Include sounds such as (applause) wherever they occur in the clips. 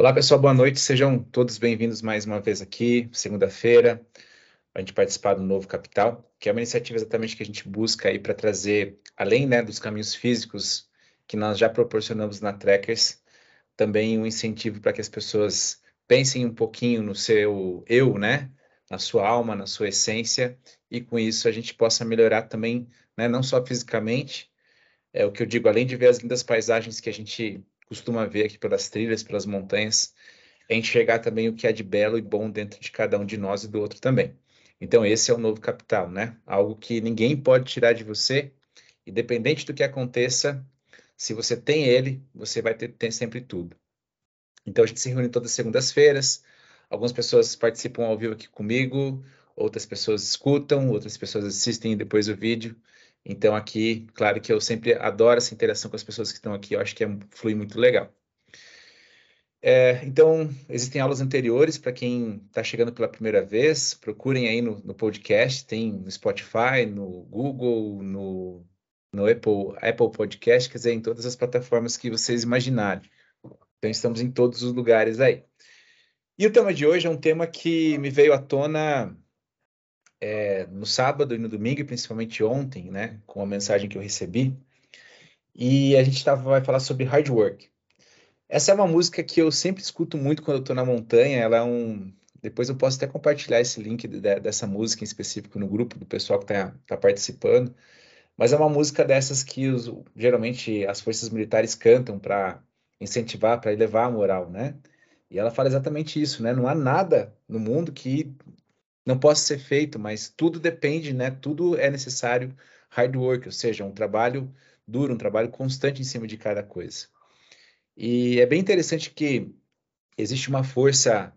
Olá, pessoal, boa noite. Sejam todos bem-vindos mais uma vez aqui, segunda-feira, a gente participar do Novo Capital, que é uma iniciativa exatamente que a gente busca aí para trazer, além né, dos caminhos físicos que nós já proporcionamos na Trackers, também um incentivo para que as pessoas pensem um pouquinho no seu eu, né? Na sua alma, na sua essência, e com isso a gente possa melhorar também, né, não só fisicamente, é o que eu digo, além de ver as lindas paisagens que a gente costuma ver aqui pelas trilhas, pelas montanhas, é enxergar também o que há de belo e bom dentro de cada um de nós e do outro também. Então, esse é o novo capital, né? Algo que ninguém pode tirar de você, independente do que aconteça, se você tem ele, você vai ter, ter sempre tudo. Então, a gente se reúne todas as segundas-feiras, algumas pessoas participam ao vivo aqui comigo, outras pessoas escutam, outras pessoas assistem depois o vídeo. Então, aqui, claro que eu sempre adoro essa interação com as pessoas que estão aqui, eu acho que é, flui muito legal. É, então, existem aulas anteriores para quem está chegando pela primeira vez, procurem aí no, no, podcast, tem no Spotify, no Google, no, no Apple, Apple Podcast, quer dizer, em todas as plataformas que vocês imaginarem. Então, estamos em todos os lugares aí. E o tema de hoje é um tema que me veio à tona é, no sábado e no domingo, principalmente ontem, né, com a mensagem que eu recebi, e a gente tava, vai falar sobre hard work. Essa é uma música que eu sempre escuto muito quando eu estou na montanha, ela é um... Depois eu posso até compartilhar esse link de, dessa música em específico no grupo do pessoal que está tá participando, mas é uma música dessas que os, geralmente as forças militares cantam para incentivar, para elevar a moral, né? E ela fala exatamente isso, né? Não há nada no mundo que não possa ser feito, mas tudo depende, né? Tudo é necessário hard work, ou seja, um trabalho duro, um trabalho constante em cima de cada coisa. E é bem interessante que existe uma força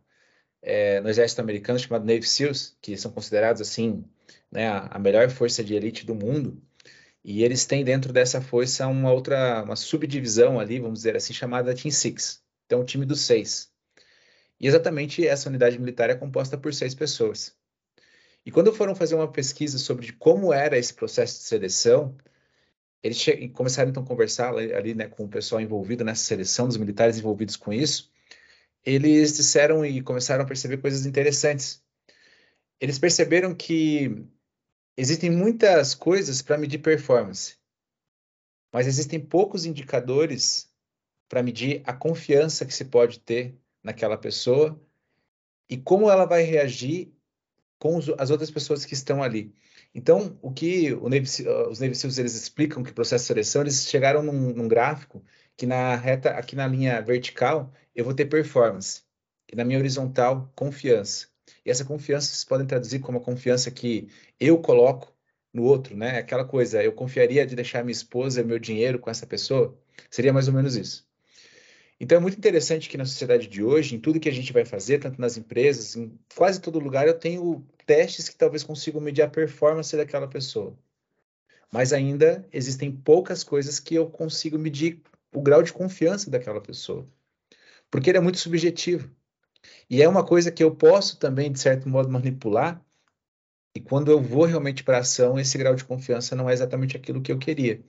é, no exército americano chamada Navy SEALs, que são considerados assim, né, a melhor força de elite do mundo. E eles têm dentro dessa força uma outra, uma subdivisão ali, vamos dizer assim, chamada Team Six. Então, o time dos seis. E exatamente essa unidade militar é composta por seis pessoas. E quando foram fazer uma pesquisa sobre como era esse processo de seleção, eles começaram então a conversar ali, né, com o pessoal envolvido nessa seleção, dos militares envolvidos com isso. Eles disseram e começaram a perceber coisas interessantes. Eles perceberam que existem muitas coisas para medir performance, mas existem poucos indicadores para medir a confiança que se pode ter naquela pessoa e como ela vai reagir com os, as outras pessoas que estão ali. Então, o que o Navy, os Navy Seals eles explicam que o processo de seleção, eles chegaram num, num, gráfico que na reta, aqui na linha vertical, eu vou ter performance, e na minha horizontal, confiança. E essa confiança vocês podem traduzir como a confiança que eu coloco no outro, né? Aquela coisa, eu confiaria de deixar minha esposa, meu dinheiro com essa pessoa? Seria mais ou menos isso. Então é muito interessante que na sociedade de hoje, em tudo que a gente vai fazer, tanto nas empresas, em quase todo lugar, eu tenho testes que talvez consigam medir a performance daquela pessoa. Mas ainda existem poucas coisas que eu consigo medir o grau de confiança daquela pessoa. Porque ele é muito subjetivo. E é uma coisa que eu posso também, de certo modo, manipular. E quando eu vou realmente para a ação, esse grau de confiança não é exatamente aquilo que eu queria.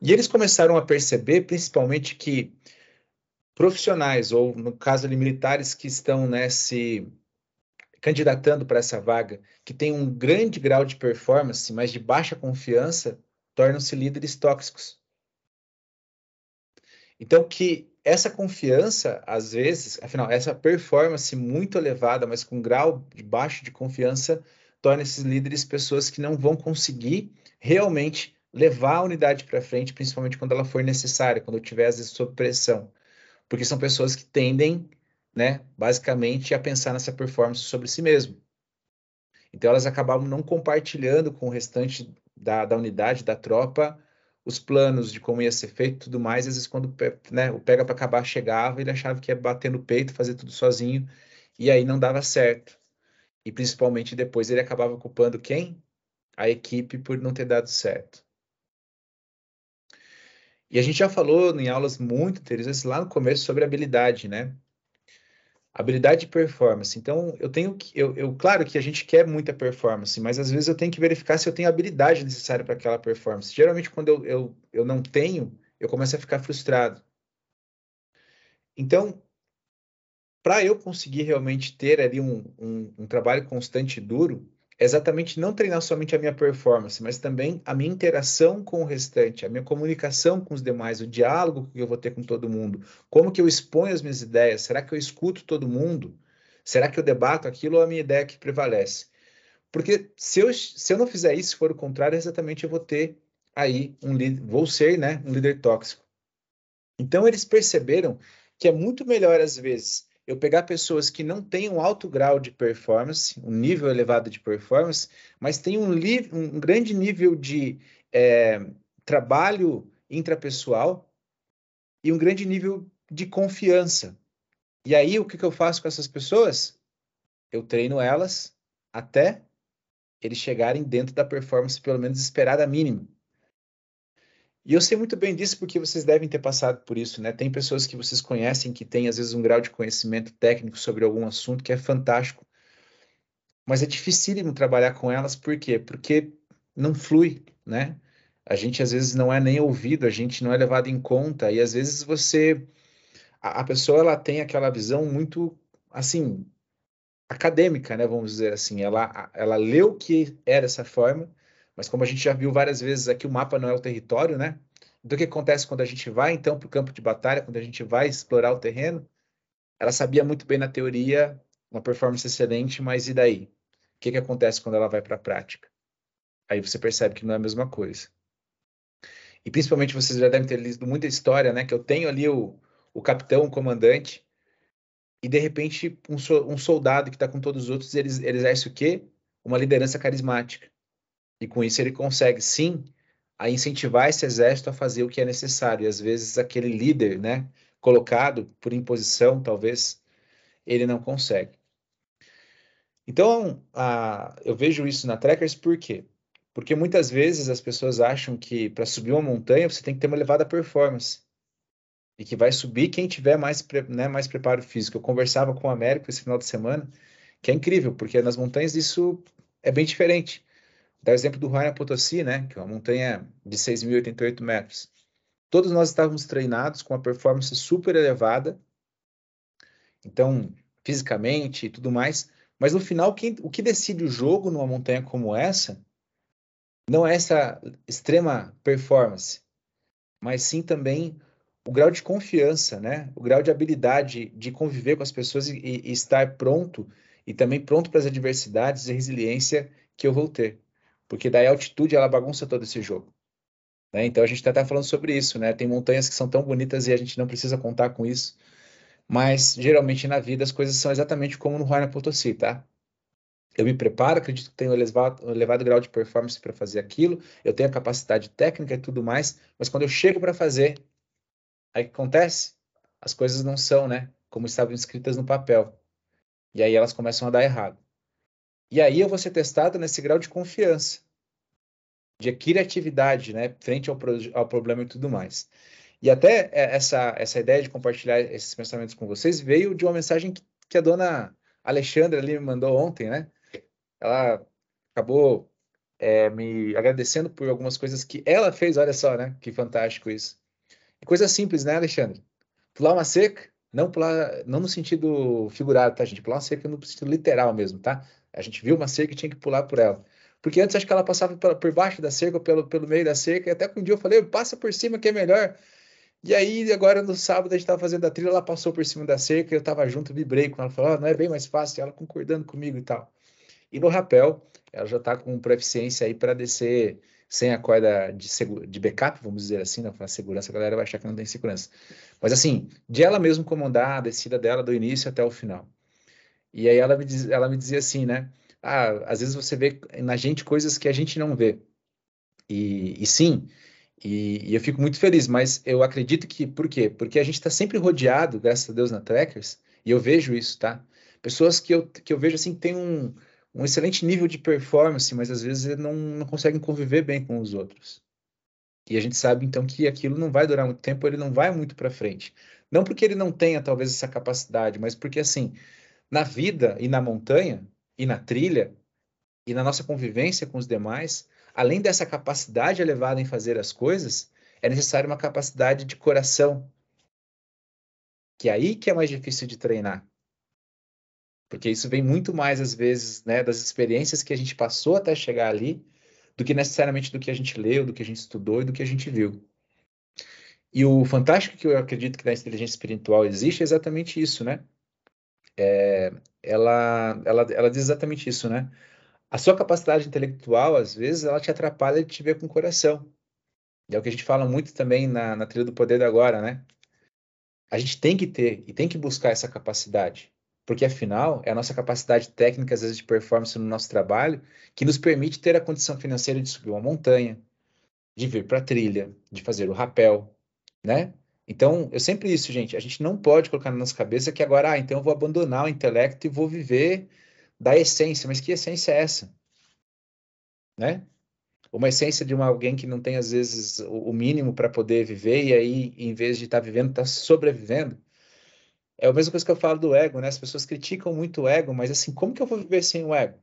E eles começaram a perceber, principalmente, que profissionais, ou no caso de militares que estão né, se candidatando para essa vaga, que tem um grande grau de performance, mas de baixa confiança, tornam-se líderes tóxicos. Então, que essa confiança, às vezes, afinal, essa performance muito elevada, mas com grau de baixo de confiança, torna esses líderes pessoas que não vão conseguir realmente levar a unidade para frente, principalmente quando ela for necessária, quando tiver, às vezes, sob pressão porque são pessoas que tendem, né, basicamente, a pensar nessa performance sobre si mesmo. Então, elas acabavam não compartilhando com o restante da, da unidade, da tropa, os planos de como ia ser feito tudo mais. Às vezes, quando né, o pega para acabar chegava, ele achava que ia bater no peito, fazer tudo sozinho, e aí não dava certo. E principalmente depois ele acabava culpando quem? A equipe por não ter dado certo. E a gente já falou em aulas muito interessantes lá no começo sobre habilidade, né? Habilidade e performance. Então, eu tenho que, eu, eu, claro que a gente quer muita performance, mas às vezes eu tenho que verificar se eu tenho a habilidade necessária para aquela performance. Geralmente, quando eu, eu, eu não tenho, eu começo a ficar frustrado. Então, para eu conseguir realmente ter ali um, um, um trabalho constante e duro, exatamente não treinar somente a minha performance, mas também a minha interação com o restante, a minha comunicação com os demais, o diálogo que eu vou ter com todo mundo, como que eu exponho as minhas ideias, será que eu escuto todo mundo? Será que eu debato aquilo ou a minha ideia que prevalece? Porque se eu, se eu não fizer isso, se for o contrário, exatamente eu vou ter aí um líder, vou ser né, um líder tóxico. Então eles perceberam que é muito melhor, às vezes, eu pegar pessoas que não têm um alto grau de performance, um nível elevado de performance, mas têm um, um grande nível de é, trabalho intrapessoal e um grande nível de confiança. E aí, o que, que eu faço com essas pessoas? Eu treino elas até eles chegarem dentro da performance, pelo menos esperada mínima. E eu sei muito bem disso porque vocês devem ter passado por isso, né? Tem pessoas que vocês conhecem que têm, às vezes, um grau de conhecimento técnico sobre algum assunto que é fantástico. Mas é dificílimo trabalhar com elas, por quê? Porque não flui, né? A gente, às vezes, não é nem ouvido, a gente não é levado em conta, e às vezes você. A, pessoa, ela tem aquela visão muito, assim, acadêmica, né? Vamos dizer assim. Ela, ela leu que era essa forma mas como a gente já viu várias vezes aqui, o mapa não é o território, né? Então, o que acontece quando a gente vai, então, para o campo de batalha, quando a gente vai explorar o terreno? Ela sabia muito bem na teoria, uma performance excelente, mas e daí? O que, que acontece quando ela vai para a prática? Aí você percebe que não é a mesma coisa. E principalmente vocês já devem ter lido muita história, né? Que eu tenho ali o, o capitão, o comandante, e de repente um, so, um soldado que está com todos os outros, ele, ele exerce o quê? Uma liderança carismática. E com isso ele consegue, sim, a incentivar esse exército a fazer o que é necessário. E às vezes aquele líder, né, colocado por imposição, talvez, ele não consegue. Então, a, eu vejo isso na Trekkers por quê? Porque muitas vezes as pessoas acham que para subir uma montanha você tem que ter uma elevada performance. E que vai subir quem tiver mais, né, mais preparo físico. Eu conversava com o Américo esse final de semana, que é incrível, porque nas montanhas isso é bem diferente. Dá o exemplo do Huayna Potosí, né, que é uma montanha de 6.088 metros. Todos nós estávamos treinados com uma performance super elevada, então, fisicamente e tudo mais, mas no final, quem, o que decide o jogo numa montanha como essa não é essa extrema performance, mas sim também o grau de confiança, né? o grau de habilidade de conviver com as pessoas e, e estar pronto, e também pronto para as adversidades e resiliência que eu vou ter porque daí a altitude ela bagunça todo esse jogo. Né? Então a gente está até falando sobre isso, né? Tem montanhas que são tão bonitas e a gente não precisa contar com isso, mas geralmente na vida as coisas são exatamente como no Huayna Potosí, tá? Eu me preparo, acredito que tenho elevado, um elevado grau de performance para fazer aquilo, eu tenho a capacidade técnica e tudo mais, mas quando eu chego para fazer, aí o que acontece? As coisas não são, né? Como estavam escritas no papel. E aí elas começam a dar errado. E aí eu vou ser testado nesse grau de confiança, de criatividade, né, frente ao, ao problema e tudo mais. E até é, essa, essa ideia de compartilhar esses pensamentos com vocês veio de uma mensagem que, que a dona Alexandra ali me mandou ontem, né? Ela acabou é, me agradecendo por algumas coisas que ela fez, olha só, né? Que fantástico isso. E coisa simples, né, Alexandre? Pular uma seca, não pular, não no sentido figurado, tá, gente? Pular uma seca no sentido literal mesmo, tá? A gente viu uma cerca e tinha que pular por ela. Porque antes acho que ela passava por, baixo da cerca, pelo, pelo meio da cerca, e até que um dia eu falei, passa por cima que é melhor. E aí, agora no sábado, a gente estava fazendo a trilha, ela passou por cima da cerca, eu estava junto, vibrei com ela, falou, oh, não é bem mais fácil, ela concordando comigo e tal. E no rapel, ela já está com proficiência aí para descer sem a corda de, de backup, vamos dizer assim, não falar segurança, a galera vai achar que não tem segurança. Mas assim, de ela mesmo comandar a descida dela do início até o final. E aí ela me, diz, ela me dizia assim, né? Ah, às vezes você vê na gente coisas que a gente não vê. E, e sim, e, e, eu fico muito feliz, mas eu acredito que, por quê? Porque a gente está sempre rodeado, graças a Deus, na Trackers, e eu vejo isso, tá? Pessoas que eu, que eu vejo assim, que tem um, um excelente nível de performance, mas às vezes não, não conseguem conviver bem com os outros. E a gente sabe então que aquilo não vai durar muito tempo, ele não vai muito para frente. Não porque ele não tenha talvez essa capacidade, mas porque assim, na vida e na montanha e na trilha e na nossa convivência com os demais, além dessa capacidade elevada em fazer as coisas, é necessário uma capacidade de coração, que é aí que é mais difícil de treinar. porque isso vem muito mais, às vezes, né, das experiências que a gente passou até chegar ali, do que necessariamente do que a gente leu, do que a gente estudou e do que a gente viu. E o fantástico que eu acredito que na inteligência espiritual existe é exatamente isso, né? É, ela, ela, ela diz exatamente isso, né? A sua capacidade intelectual, às vezes, ela te atrapalha de te ver com o coração. E é o que a gente fala muito também na, na trilha do poder da agora, né? A gente tem que ter e tem que buscar essa capacidade porque afinal é a nossa capacidade técnica, às vezes de performance no nosso trabalho, que nos permite ter a condição financeira de subir uma montanha, de vir para a trilha, de fazer o rapel, né? Então, eu sempre isso, gente, a gente não pode colocar na nossa cabeça que agora, ah, então eu vou abandonar o intelecto e vou viver da essência, mas que essência é essa? Né? Uma essência de uma, alguém que não tem, às vezes, o, o mínimo para poder viver, e aí, em vez de estar tá vivendo, está sobrevivendo. É a mesma coisa que eu falo do ego, né? As pessoas criticam muito o ego, mas assim, como que eu vou viver sem o ego?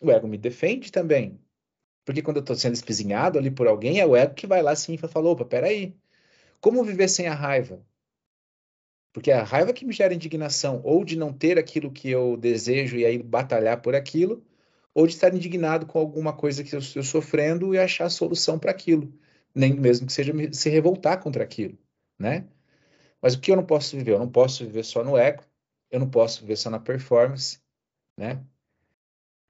O ego me defende também. Porque quando eu estou sendo espizinhado ali por alguém, é o ego que vai lá assim e fala, opa, peraí, como viver sem a raiva? Porque é a raiva que me gera indignação, ou de não ter aquilo que eu desejo e aí batalhar por aquilo, ou de estar indignado com alguma coisa que eu estou sofrendo e achar solução para aquilo, nem mesmo que seja se revoltar contra aquilo, né? Mas o que eu não posso viver? Eu não posso viver só no ego, eu não posso viver só na performance, né?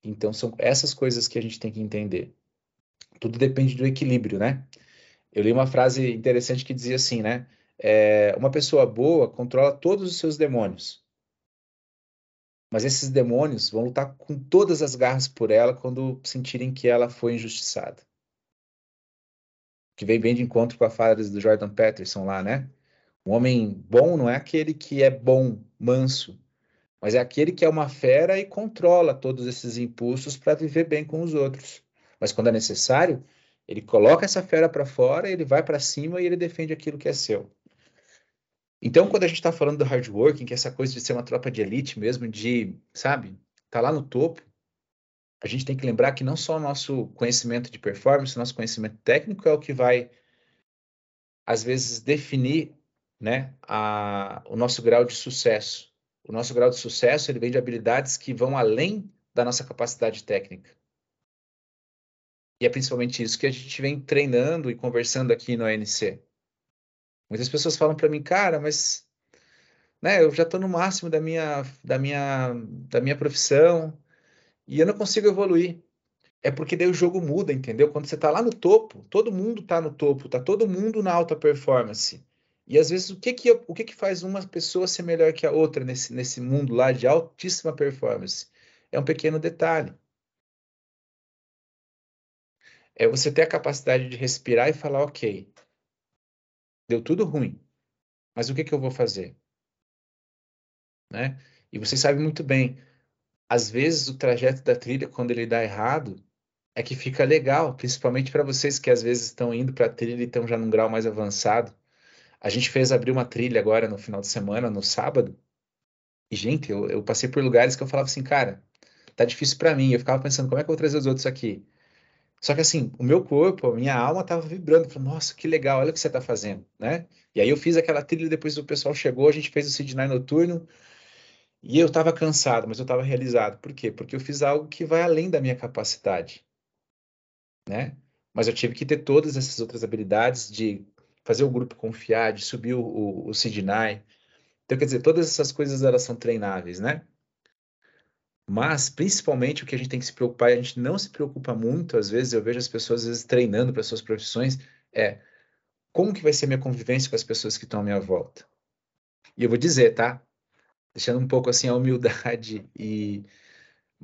Então são essas coisas que a gente tem que entender. Tudo depende do equilíbrio, né? Eu li uma frase interessante que dizia assim, né? É, uma pessoa boa controla todos os seus demônios. Mas esses demônios vão lutar com todas as garras por ela quando sentirem que ela foi injustiçada. Que vem bem de encontro com a frase do Jordan Peterson lá, né? Um homem bom não é aquele que é bom, manso, mas é aquele que é uma fera e controla todos esses impulsos para viver bem com os outros. Mas quando é necessário, ele coloca essa fera para fora, ele vai para cima e ele defende aquilo que é seu. Então, quando a gente está falando do hard working, que é essa coisa de ser uma tropa de elite mesmo, de, sabe, tá lá no topo, a gente tem que lembrar que não só o nosso conhecimento de performance, nosso conhecimento técnico é o que vai, às vezes, definir né, a, o nosso grau de sucesso. O nosso grau de sucesso ele vem de habilidades que vão além da nossa capacidade técnica. E é principalmente isso que a gente vem treinando e conversando aqui no ANC. Muitas pessoas falam para mim, cara, mas né, eu já estou no máximo da minha, da, minha, da minha profissão e eu não consigo evoluir. É porque daí o jogo muda, entendeu? Quando você está lá no topo, todo mundo está no topo, está todo mundo na alta performance. E às vezes o que que, o que que faz uma pessoa ser melhor que a outra nesse, nesse mundo lá de altíssima performance? É um pequeno detalhe. É você ter a capacidade de respirar e falar, ok, deu tudo ruim, mas o que que eu vou fazer? Né? E vocês sabem muito bem, às vezes o trajeto da trilha, quando ele dá errado, é que fica legal, principalmente para vocês que às vezes estão indo para a trilha e estão já num grau mais avançado. A gente fez abrir uma trilha agora no final de semana, no sábado. E, gente, eu, eu passei por lugares que eu falava assim, cara, tá difícil para mim. Eu ficava pensando, como é que eu vou trazer os outros aqui? Só que assim, o meu corpo, a minha alma tava vibrando. Falei, nossa, que legal, olha o que você tá fazendo, né? E aí eu fiz aquela trilha, depois o pessoal chegou, a gente fez o Sidney noturno. E eu tava cansado, mas eu tava realizado. Por quê? Porque eu fiz algo que vai além da minha capacidade, né? Mas eu tive que ter todas essas outras habilidades de fazer o grupo confiar, de subir o, o, o Sidney. Então, quer dizer, todas essas coisas elas são treináveis, né? Mas, principalmente, o que a gente tem que se preocupar, e a gente não se preocupa muito, às vezes, eu vejo as pessoas, às vezes, treinando para suas profissões, é como que vai ser minha convivência com as pessoas que estão à minha volta? E eu vou dizer, tá? Deixando um pouco, assim, a humildade (laughs) e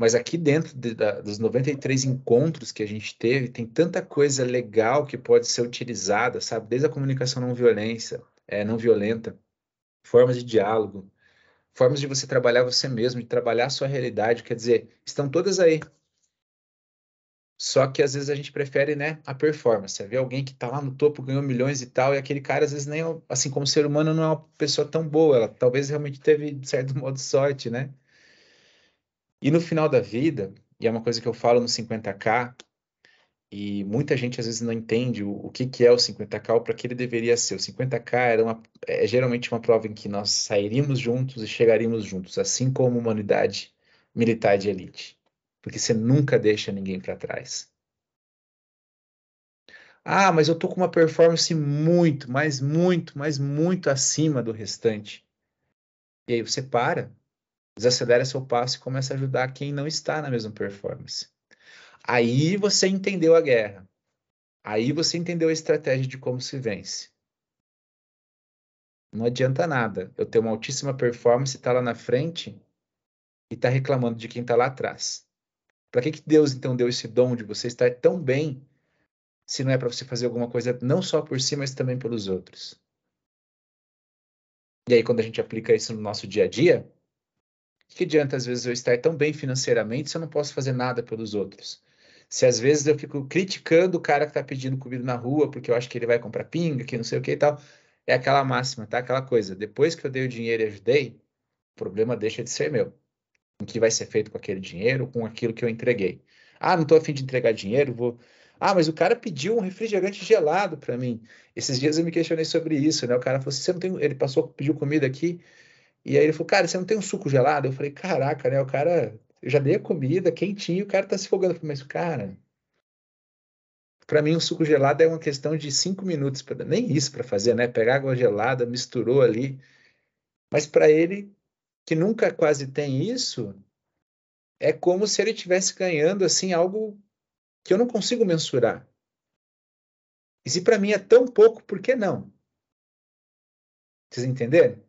mas aqui dentro de, da, dos 93 encontros que a gente teve, tem tanta coisa legal que pode ser utilizada, sabe? Desde a comunicação não violência, é, não violenta, formas de diálogo, formas de você trabalhar você mesmo, de trabalhar a sua realidade, quer dizer, estão todas aí. Só que às vezes a gente prefere, né, a performance. Ver alguém que está lá no topo, ganhou milhões e tal, e aquele cara às vezes nem, assim como ser humano, não é uma pessoa tão boa. Ela talvez realmente teve, de certo (laughs) modo, sorte, né? E no final da vida, e é uma coisa que eu falo no 50K, e muita gente às vezes não entende o, o que, que é o 50K ou para que ele deveria ser. O 50K era uma, é geralmente uma prova em que nós sairíamos juntos e chegaríamos juntos, assim como uma unidade militar de elite, porque você nunca deixa ninguém para trás. Ah, mas eu tô com uma performance muito, mas muito, mas muito acima do restante. E aí você para, desacelera seu passo e começa a ajudar quem não está na mesma performance. Aí você entendeu a guerra. Aí você entendeu a estratégia de como se vence. Não adianta nada eu ter uma altíssima performance, estar tá lá na frente e estar tá reclamando de quem está lá atrás. Para que, que Deus então deu esse dom de você estar tão bem se não é para você fazer alguma coisa não só por si, mas também pelos outros? E aí, quando a gente aplica isso no nosso dia a dia, que adianta às vezes eu estar tão bem financeiramente se eu não posso fazer nada pelos outros? Se às vezes eu fico criticando o cara que está pedindo comida na rua porque eu acho que ele vai comprar pinga, que não sei o que e tal, é aquela máxima, tá? Aquela coisa. Depois que eu dei o dinheiro e ajudei, o problema deixa de ser meu. O que vai ser feito com aquele dinheiro, com aquilo que eu entreguei. Ah, não estou afim de entregar dinheiro, vou. Ah, mas o cara pediu um refrigerante gelado para mim. Esses dias eu me questionei sobre isso, né? O cara falou assim: você não tem. Ele passou, pediu comida aqui, e aí ele falou, cara, você não tem um suco gelado? Eu falei, caraca, né? O cara, eu já dei a comida quentinho, o cara tá se falei, mas, cara, para mim, o suco gelado é uma questão de cinco minutos, pra, nem isso para fazer, né? Pegar água gelada, misturou ali. Mas para ele, que nunca quase tem isso, é como se ele estivesse ganhando assim algo que eu não consigo mensurar. E se para mim é tão pouco, por que não? Vocês entenderam?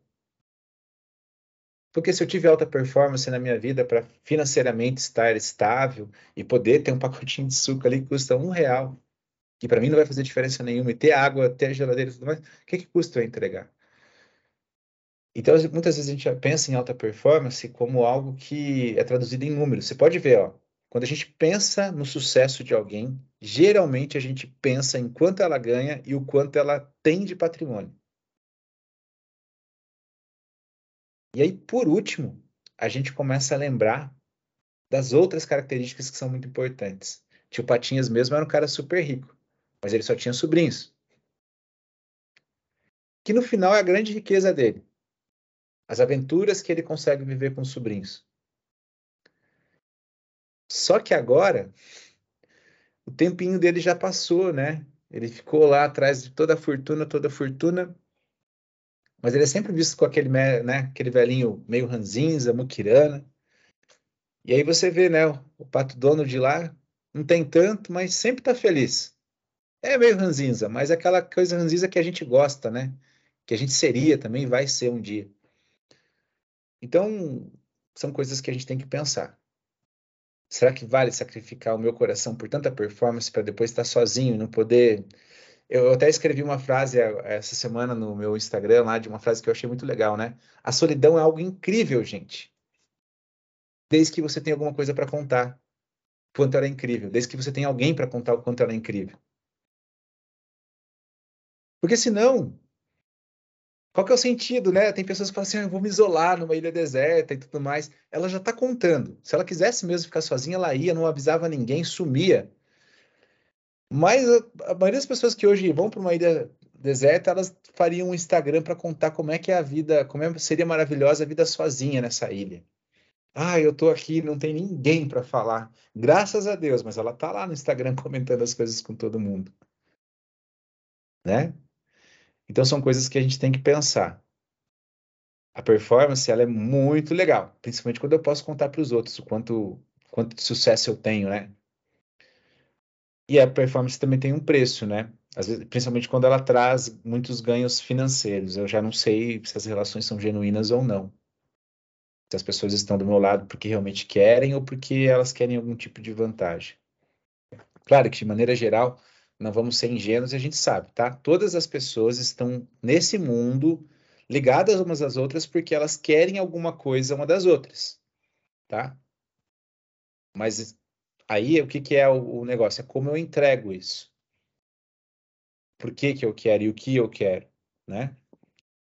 Porque se eu tive alta performance na minha vida para financeiramente estar estável e poder ter um pacotinho de suco ali que custa um real, que para mim não vai fazer diferença nenhuma, e ter água, ter geladeira e tudo mais, o que, que custa eu entregar? Então, muitas vezes a gente pensa em alta performance como algo que é traduzido em números. Você pode ver, ó, quando a gente pensa no sucesso de alguém, geralmente a gente pensa em quanto ela ganha e o quanto ela tem de patrimônio. E aí, por último, a gente começa a lembrar das outras características que são muito importantes. Tio Patinhas mesmo era um cara super rico mas ele só tinha sobrinhos. Que no final é a grande riqueza dele. As aventuras que ele consegue viver com os sobrinhos. Só que agora, o tempinho dele já passou, né? Ele ficou lá atrás de toda a fortuna, toda a fortuna. Mas ele é sempre visto com aquele, né, aquele velhinho meio ranzinza, muquirana. E aí você vê, né, o pato dono de lá, não tem tanto, mas sempre está feliz. É meio ranzinza, mas é aquela coisa ranzinza que a gente gosta, né? Que a gente seria também, vai ser um dia. Então, são coisas que a gente tem que pensar. Será que vale sacrificar o meu coração por tanta performance para depois estar sozinho e não poder. Eu até escrevi uma frase essa semana no meu Instagram lá, de uma frase que eu achei muito legal, né? A solidão é algo incrível, gente. Desde que você tenha alguma coisa para contar, quanto ela é incrível. Desde que você tenha alguém para contar o quanto ela é incrível. Porque senão, qual que é o sentido, né? Tem pessoas que falam assim, ah, eu vou me isolar numa ilha deserta e tudo mais. Ela já está contando. Se ela quisesse mesmo ficar sozinha, ela ia, não avisava ninguém, sumia. Mas a, maioria das pessoas que hoje vão para uma ilha deserta, elas fariam um Instagram para contar como é que é a vida, como é, seria maravilhosa a vida sozinha nessa ilha. Ah, eu tô aqui, não tem ninguém para falar. Graças a Deus, mas ela tá lá no Instagram (laughs) comentando as coisas com todo mundo. Né? Então são coisas que a gente tem que pensar. A performance ela é muito legal, principalmente quando eu posso contar para os outros o quanto, quanto de sucesso eu tenho, né? E a performance também tem um preço, né? Vezes, principalmente quando ela traz muitos ganhos financeiros. Eu já não sei se as relações são genuínas ou não. Se as pessoas estão do meu lado porque realmente querem ou porque elas querem algum tipo de vantagem. Claro que, de maneira geral, não vamos ser ingênuos, a gente sabe, tá? Todas as pessoas estão nesse mundo ligadas umas às outras porque elas querem alguma coisa uma das outras, tá? Mas aí o que, que é o, o negócio? É como eu entrego isso. Por que, que eu quero e o que eu quero, né?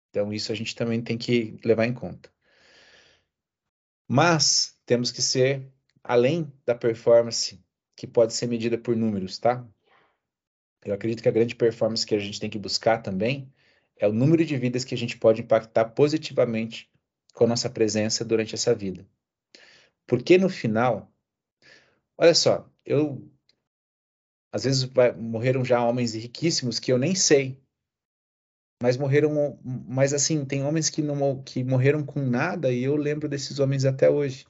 Então isso a gente também tem que levar em conta. Mas temos que ser além da performance que pode ser medida por números, tá? Eu acredito que a grande performance que a gente tem que buscar também é o número de vidas que a gente pode impactar positivamente com a nossa presença durante essa vida. Porque no final, olha só, eu às vezes vai, morreram já homens riquíssimos que eu nem sei, mas morreram, mas assim, tem homens que não que morreram com nada e eu lembro desses homens até hoje.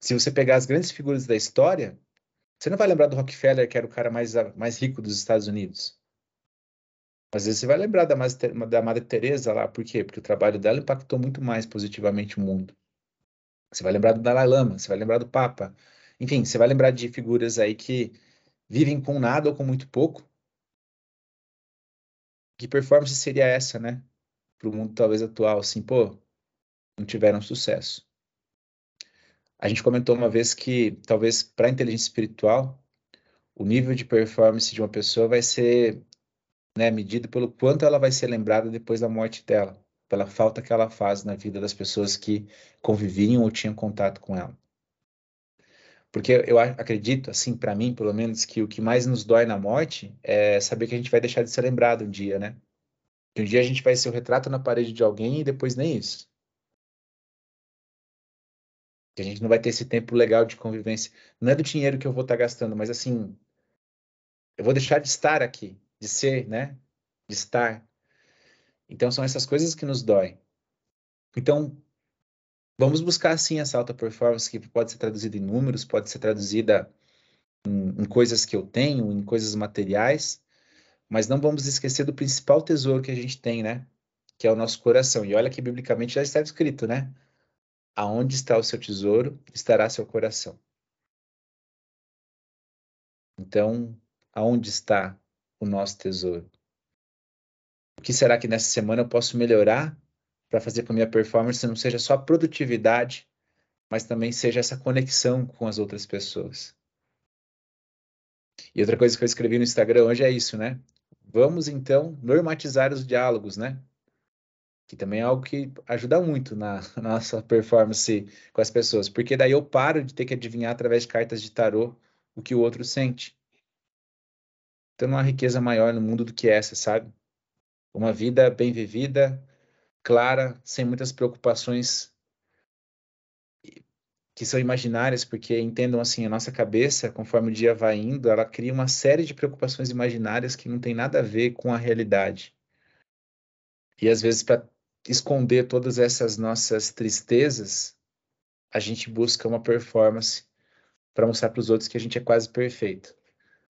Se você pegar as grandes figuras da história, você não vai lembrar do Rockefeller, que era o cara mais, mais rico dos Estados Unidos. Às vezes você vai lembrar da, da Madre Teresa lá, por quê? Porque o trabalho dela impactou muito mais positivamente o mundo. Você vai lembrar do Dalai Lama, você vai lembrar do Papa. Enfim, você vai lembrar de figuras aí que vivem com nada ou com muito pouco. Que performance seria essa, né? Para o mundo talvez atual, assim, pô, não tiveram sucesso. A gente comentou uma vez que talvez para a inteligência espiritual o nível de performance de uma pessoa vai ser né, medido pelo quanto ela vai ser lembrada depois da morte dela, pela falta que ela faz na vida das pessoas que conviviam ou tinham contato com ela. Porque eu acredito, assim, para mim, pelo menos, que o que mais nos dói na morte é saber que a gente vai deixar de ser lembrado um dia, né? Que um dia a gente vai ser o retrato na parede de alguém e depois nem isso. Que a gente não vai ter esse tempo legal de convivência. Não é do dinheiro que eu vou estar tá gastando, mas assim, eu vou deixar de estar aqui, de ser, né? De estar. Então são essas coisas que nos doem. Então, vamos buscar sim essa alta performance que pode ser traduzida em números, pode ser traduzida em, em coisas que eu tenho, em coisas materiais, mas não vamos esquecer do principal tesouro que a gente tem, né? Que é o nosso coração. E olha que biblicamente já está escrito, né? Aonde está o seu tesouro, estará seu coração. Então, aonde está o nosso tesouro? O que será que nessa semana eu posso melhorar para fazer com que a minha performance não seja só produtividade, mas também seja essa conexão com as outras pessoas? E outra coisa que eu escrevi no Instagram hoje é isso, né? Vamos então normatizar os diálogos, né? que também é algo que ajuda muito na, (laughs) na, nossa performance com as pessoas, porque daí eu paro de ter que adivinhar através de cartas de tarô o que o outro sente. Então não há riqueza maior no mundo do que essa, sabe? Uma vida bem vivida, clara, sem muitas preocupações que são imaginárias, porque entendam assim, a nossa cabeça, conforme o dia vai indo, ela cria uma série de preocupações imaginárias que não tem nada a ver com a realidade. E às vezes, para esconder todas essas nossas tristezas, a gente busca uma performance para mostrar para os outros que a gente é quase perfeito.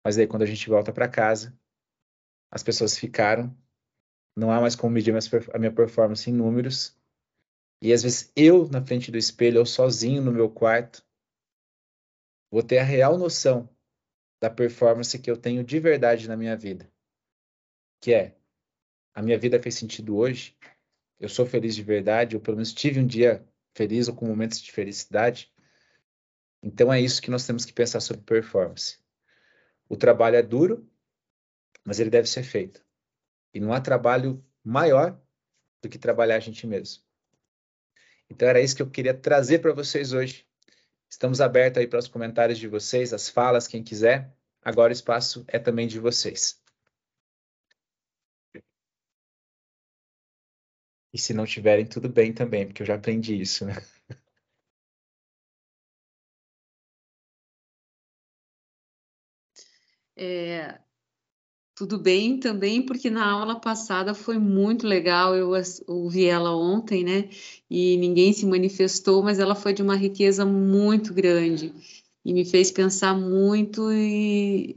Mas aí quando a gente volta para casa, as pessoas ficaram, não há mais como medir a minha performance em números. E às vezes eu na frente do espelho, eu sozinho no meu quarto, vou ter a real noção da performance que eu tenho de verdade na minha vida. Que é, a minha vida fez sentido hoje, eu sou feliz de verdade, ou pelo menos tive um dia feliz ou com momentos de felicidade. Então é isso que nós temos que pensar sobre performance. O trabalho é duro, mas ele deve ser feito. E não há trabalho maior do que trabalhar a gente mesmo. Então era isso que eu queria trazer para vocês hoje. Estamos abertos aí para os comentários de vocês, as falas, quem quiser. Agora o espaço é também de vocês. E se não tiverem, tudo bem também, porque eu já aprendi isso, né? (laughs) É, tudo bem também, porque na aula passada foi muito legal. Eu ouvi ela ontem, né? E ninguém se manifestou, mas ela foi de uma riqueza muito grande e me fez pensar muito. E,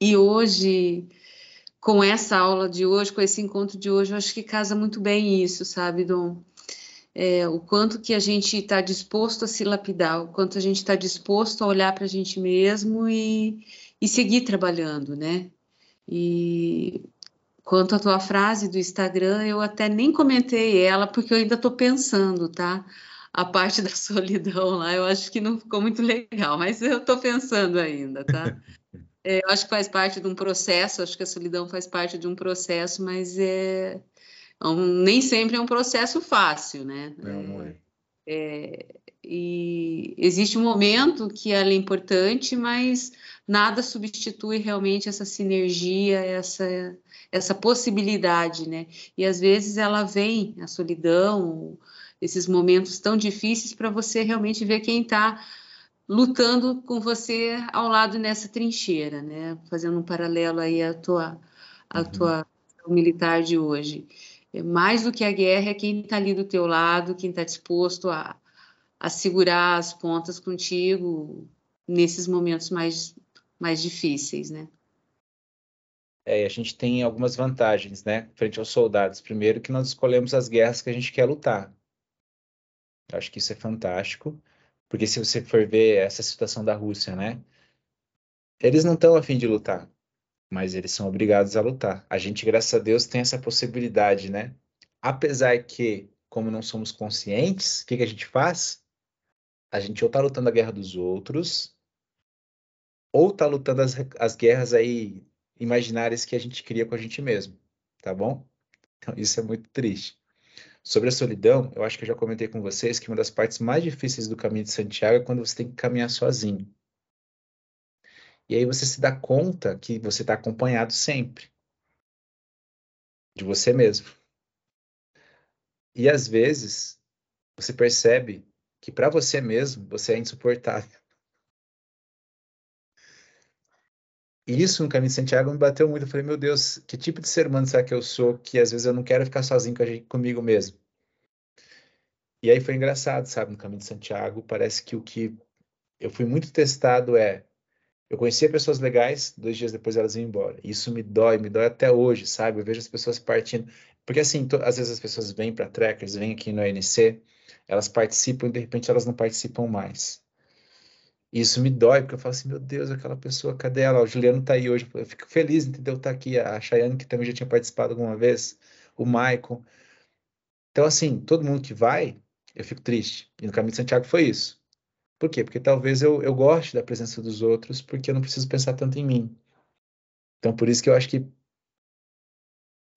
e hoje com essa aula de hoje, com esse encontro de hoje, eu acho que casa muito bem isso, sabe, Dom? É, o quanto que a gente está disposto a se lapidar, o quanto a gente está disposto a olhar para a gente mesmo e, e seguir trabalhando, né? E quanto à tua frase do Instagram, eu até nem comentei ela, porque eu ainda estou pensando, tá? A parte da solidão lá, eu acho que não ficou muito legal, mas eu estou pensando ainda, tá? (laughs) É, eu acho que faz parte de um processo, acho que a solidão faz parte de um processo, mas é, é um, nem sempre é um processo fácil, né? Não, não é. é. E existe um momento que ela é importante, mas nada substitui realmente essa sinergia, essa, essa possibilidade, né? E às vezes ela vem, a solidão, esses momentos tão difíceis para você realmente ver quem está lutando com você ao lado nessa trincheira, né? Fazendo um paralelo aí à tua, à uhum. tua militar de hoje. É mais do que a guerra é quem está ali do teu lado, quem está disposto a, a segurar as pontas contigo nesses momentos mais, mais difíceis, né? É, a gente tem algumas vantagens, né, frente aos soldados. Primeiro, que nós escolhemos as guerras que a gente quer lutar. Eu acho que isso é fantástico, porque se você for ver essa situação da Rússia, né, eles não estão afim de lutar, mas eles são obrigados a lutar. A gente, graças a Deus, tem essa possibilidade, né? Apesar que, como não somos conscientes, o que, que a gente faz? A gente ou está lutando a guerra dos outros, ou está lutando as, as guerras aí imaginárias que a gente cria com a gente mesmo, tá bom? Então, isso é muito triste. Sobre a solidão, eu acho que eu já comentei com vocês que uma das partes mais difíceis do caminho de Santiago é quando você tem que caminhar sozinho. E aí você se dá conta que você está acompanhado sempre de você mesmo. E às vezes você percebe que para você mesmo você é insuportável. E isso no caminho de Santiago me bateu muito. Eu falei, meu Deus, que tipo de ser humano será que eu sou que às vezes eu não quero ficar sozinho com gente, comigo mesmo? E aí foi engraçado, sabe? No caminho de Santiago, parece que o que eu fui muito testado é eu conhecia pessoas legais, dois dias depois elas iam embora. Isso me dói, me dói até hoje, sabe? Eu vejo as pessoas partindo. Porque assim, às vezes as pessoas vêm para Trekkers, vêm aqui no ANC, elas participam e de repente elas não participam mais. E isso me dói, porque eu falo assim, meu Deus, aquela pessoa, cadê ela? O Juliano tá aí hoje, eu fico feliz, entendeu? Tá aqui, a Chayane, que também já tinha participado alguma vez, o Maicon. Então, assim, todo mundo que vai, eu fico triste. E no Caminho de Santiago foi isso. Por quê? Porque talvez eu, eu goste da presença dos outros, porque eu não preciso pensar tanto em mim. Então, por isso que eu acho que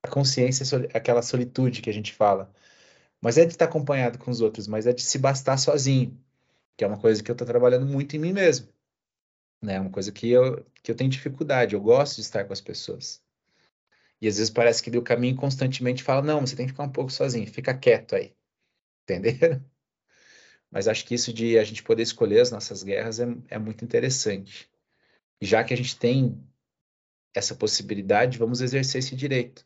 a consciência é aquela solitude que a gente fala. Mas é de estar acompanhado com os outros, mas é de se bastar sozinho que é uma coisa que eu estou trabalhando muito em mim mesmo. Né? É uma coisa que eu, que eu tenho dificuldade, eu gosto de estar com as pessoas. E às vezes parece que o caminho constantemente fala: não, você tem que ficar um pouco sozinho, fica quieto aí. (laughs) Entenderam? Mas acho que isso de a gente poder escolher as nossas guerras é, é muito interessante. Já que a gente tem essa possibilidade, vamos exercer esse direito.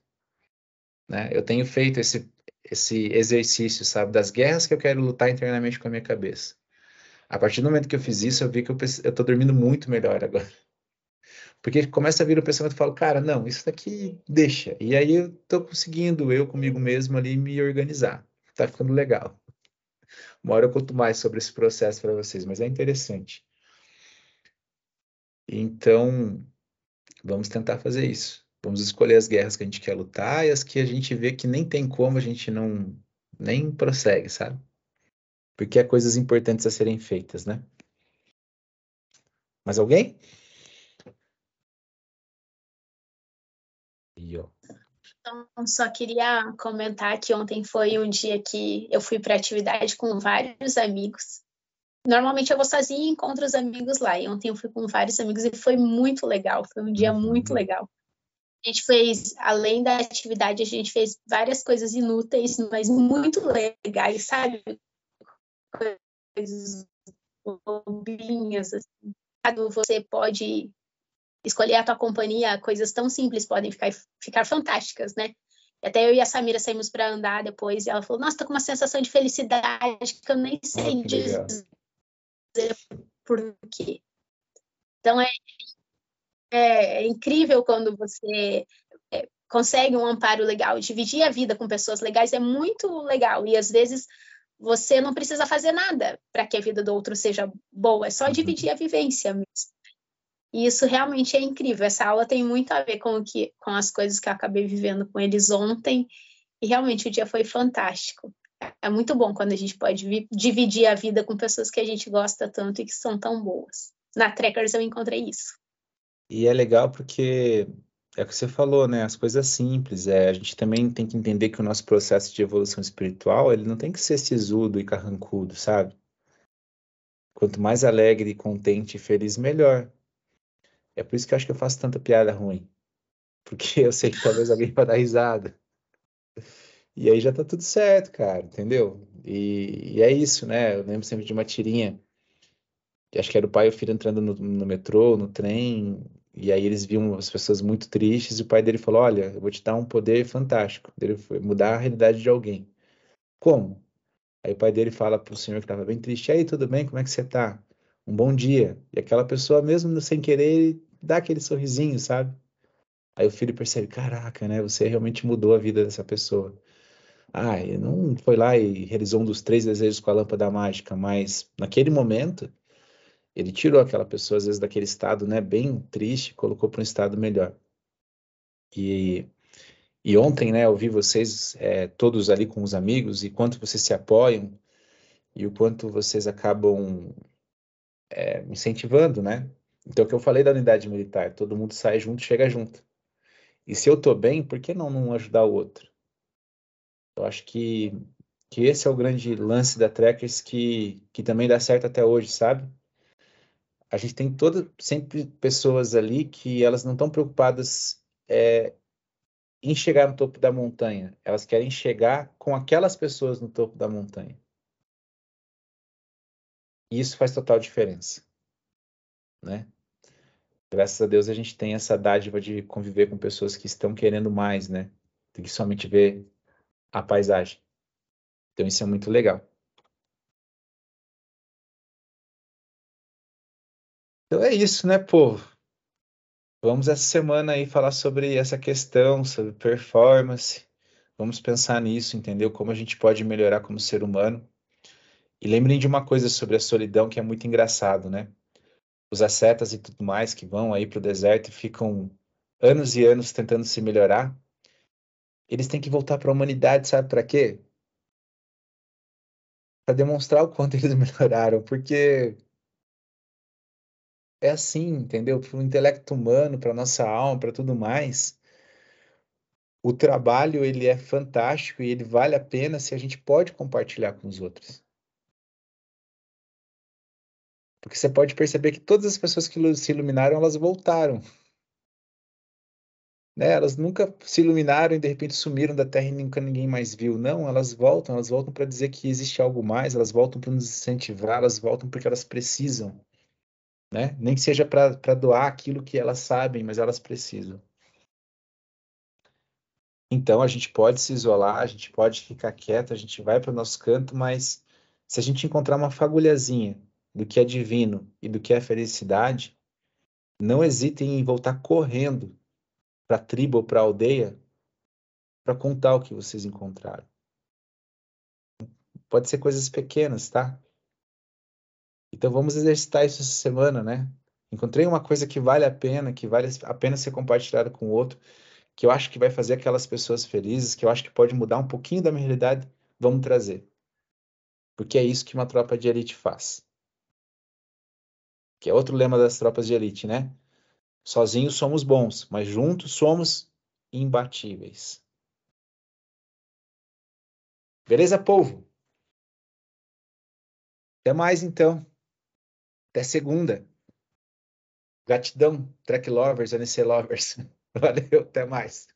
Né? Eu tenho feito esse, esse exercício, sabe, das guerras que eu quero lutar internamente com a minha cabeça. A partir do momento que eu fiz isso, eu vi que eu, eu tô dormindo muito melhor agora. Porque começa a vir o pensamento e falo, cara, não, isso daqui deixa. E aí eu tô conseguindo, eu comigo mesmo ali, me organizar. Tá ficando legal. Uma hora eu conto mais sobre esse processo para vocês, mas é interessante. Então, vamos tentar fazer isso. Vamos escolher as guerras que a gente quer lutar e as que a gente vê que nem tem como a gente não nem prossegue, sabe? Porque há coisas importantes a serem feitas, né? Mais alguém? Então, só queria comentar que ontem foi um dia que eu fui para atividade com vários amigos. Normalmente eu vou sozinha e encontro os amigos lá. E ontem eu fui com vários amigos e foi muito legal. Foi um dia uhum. muito legal. A gente fez, além da atividade, a gente fez várias coisas inúteis, mas muito legais, sabe? Coisas bobinhas, assim. Você pode escolher a tua companhia, coisas tão simples podem ficar, ficar fantásticas, né? E até eu e a Samira saímos para andar depois e ela falou: Nossa, tô com uma sensação de felicidade que eu nem sei oh, dizer por quê. Então é, é, é incrível quando você é, consegue um amparo legal. Dividir a vida com pessoas legais é muito legal e às vezes você não precisa fazer nada para que a vida do outro seja boa, é só uhum. dividir a vivência mesmo. E isso realmente é incrível. Essa aula tem muito a ver com o que, com as coisas que eu acabei vivendo com eles ontem. E realmente o dia foi fantástico. É muito bom quando a gente pode dividir a vida com pessoas que a gente gosta tanto e que são tão boas. Na Trekkers eu encontrei isso. E é legal porque é o que você falou, né? As coisas simples. É, a gente também tem que entender que o nosso processo de evolução espiritual, ele não tem que ser sisudo e carrancudo, sabe? Quanto mais alegre, contente e feliz, melhor. É por isso que eu acho que eu faço tanta piada ruim. (laughs) Porque eu sei que talvez alguém vai dar risada. E aí já tá tudo certo, cara, entendeu? E, e é isso, né? Eu lembro sempre de uma tirinha, acho que era o pai e o filho entrando no, no metrô, no trem, e aí eles viam as pessoas muito tristes, e o pai dele falou: Olha, eu vou te dar um poder fantástico. Ele foi mudar a realidade de alguém. Como? Aí o pai dele fala para o senhor que estava bem triste: aí, tudo bem? Como é que você está? Um bom dia. E aquela pessoa, mesmo sem querer, dá aquele sorrisinho, sabe? Aí o filho percebe: Caraca, né? Você realmente mudou a vida dessa pessoa. Ah, ele não foi lá e realizou um dos três desejos com a lâmpada mágica, mas naquele momento ele tirou aquela pessoa, às vezes, daquele estado né, bem triste, colocou para um estado melhor. E, e ontem, né, eu vi vocês é, todos ali com os amigos e quanto vocês se apoiam e o quanto vocês acabam é, incentivando, né? Então, o que eu falei da unidade militar, todo mundo sai junto, chega junto. E se eu tô bem, por que não, não ajudar o outro? Eu acho que, que esse é o grande lance da Trekkers que, que também dá certo até hoje, sabe? A gente tem toda sempre pessoas ali que elas não estão preocupadas é, em chegar no topo da montanha, elas querem chegar com aquelas pessoas no topo da montanha. E isso faz total diferença, né? Graças a Deus a gente tem essa dádiva de conviver com pessoas que estão querendo mais, né? Tem que somente ver a paisagem. Então isso é muito legal. Então é isso, né, povo? Vamos essa semana aí falar sobre essa questão, sobre performance. Vamos pensar nisso, entendeu? Como a gente pode melhorar como ser humano. E lembrem de uma coisa sobre a solidão que é muito engraçado, né? Os ascetas e tudo mais que vão aí para o deserto e ficam anos e anos tentando se melhorar, eles têm que voltar para a humanidade, sabe para quê? Para demonstrar o quanto (laughs) eles melhoraram, porque é assim, entendeu? Para o intelecto humano, para nossa alma, para tudo mais. O trabalho ele é fantástico e ele vale a pena se a gente pode compartilhar com os outros. Porque você pode perceber que todas as pessoas que se iluminaram, elas voltaram. Né? Elas nunca se iluminaram e de repente sumiram da Terra e nunca ninguém mais viu. Não, elas voltam, elas voltam para dizer que existe algo mais, elas voltam para nos incentivar, elas voltam porque elas precisam né? Nem que seja para doar aquilo que elas sabem, mas elas precisam. Então a gente pode se isolar, a gente pode ficar quieto, a gente vai para o nosso canto, mas se a gente encontrar uma fagulhazinha do que é divino e do que é felicidade, não hesitem em voltar correndo para a tribo ou para a aldeia para contar o que vocês encontraram. Pode ser coisas pequenas, tá? Então vamos exercitar isso essa semana, né? Encontrei uma coisa que vale a pena, que vale a pena ser compartilhada com o outro, que eu acho que vai fazer aquelas pessoas felizes, que eu acho que pode mudar um pouquinho da minha realidade, vamos trazer. Porque é isso que uma tropa de elite faz. Que é outro lema das tropas de elite, né? Sozinhos somos bons, mas juntos somos imbatíveis. Beleza, povo? Até mais então. Até segunda. Gratidão, Track Lovers, NC Lovers. (laughs) Valeu, até mais.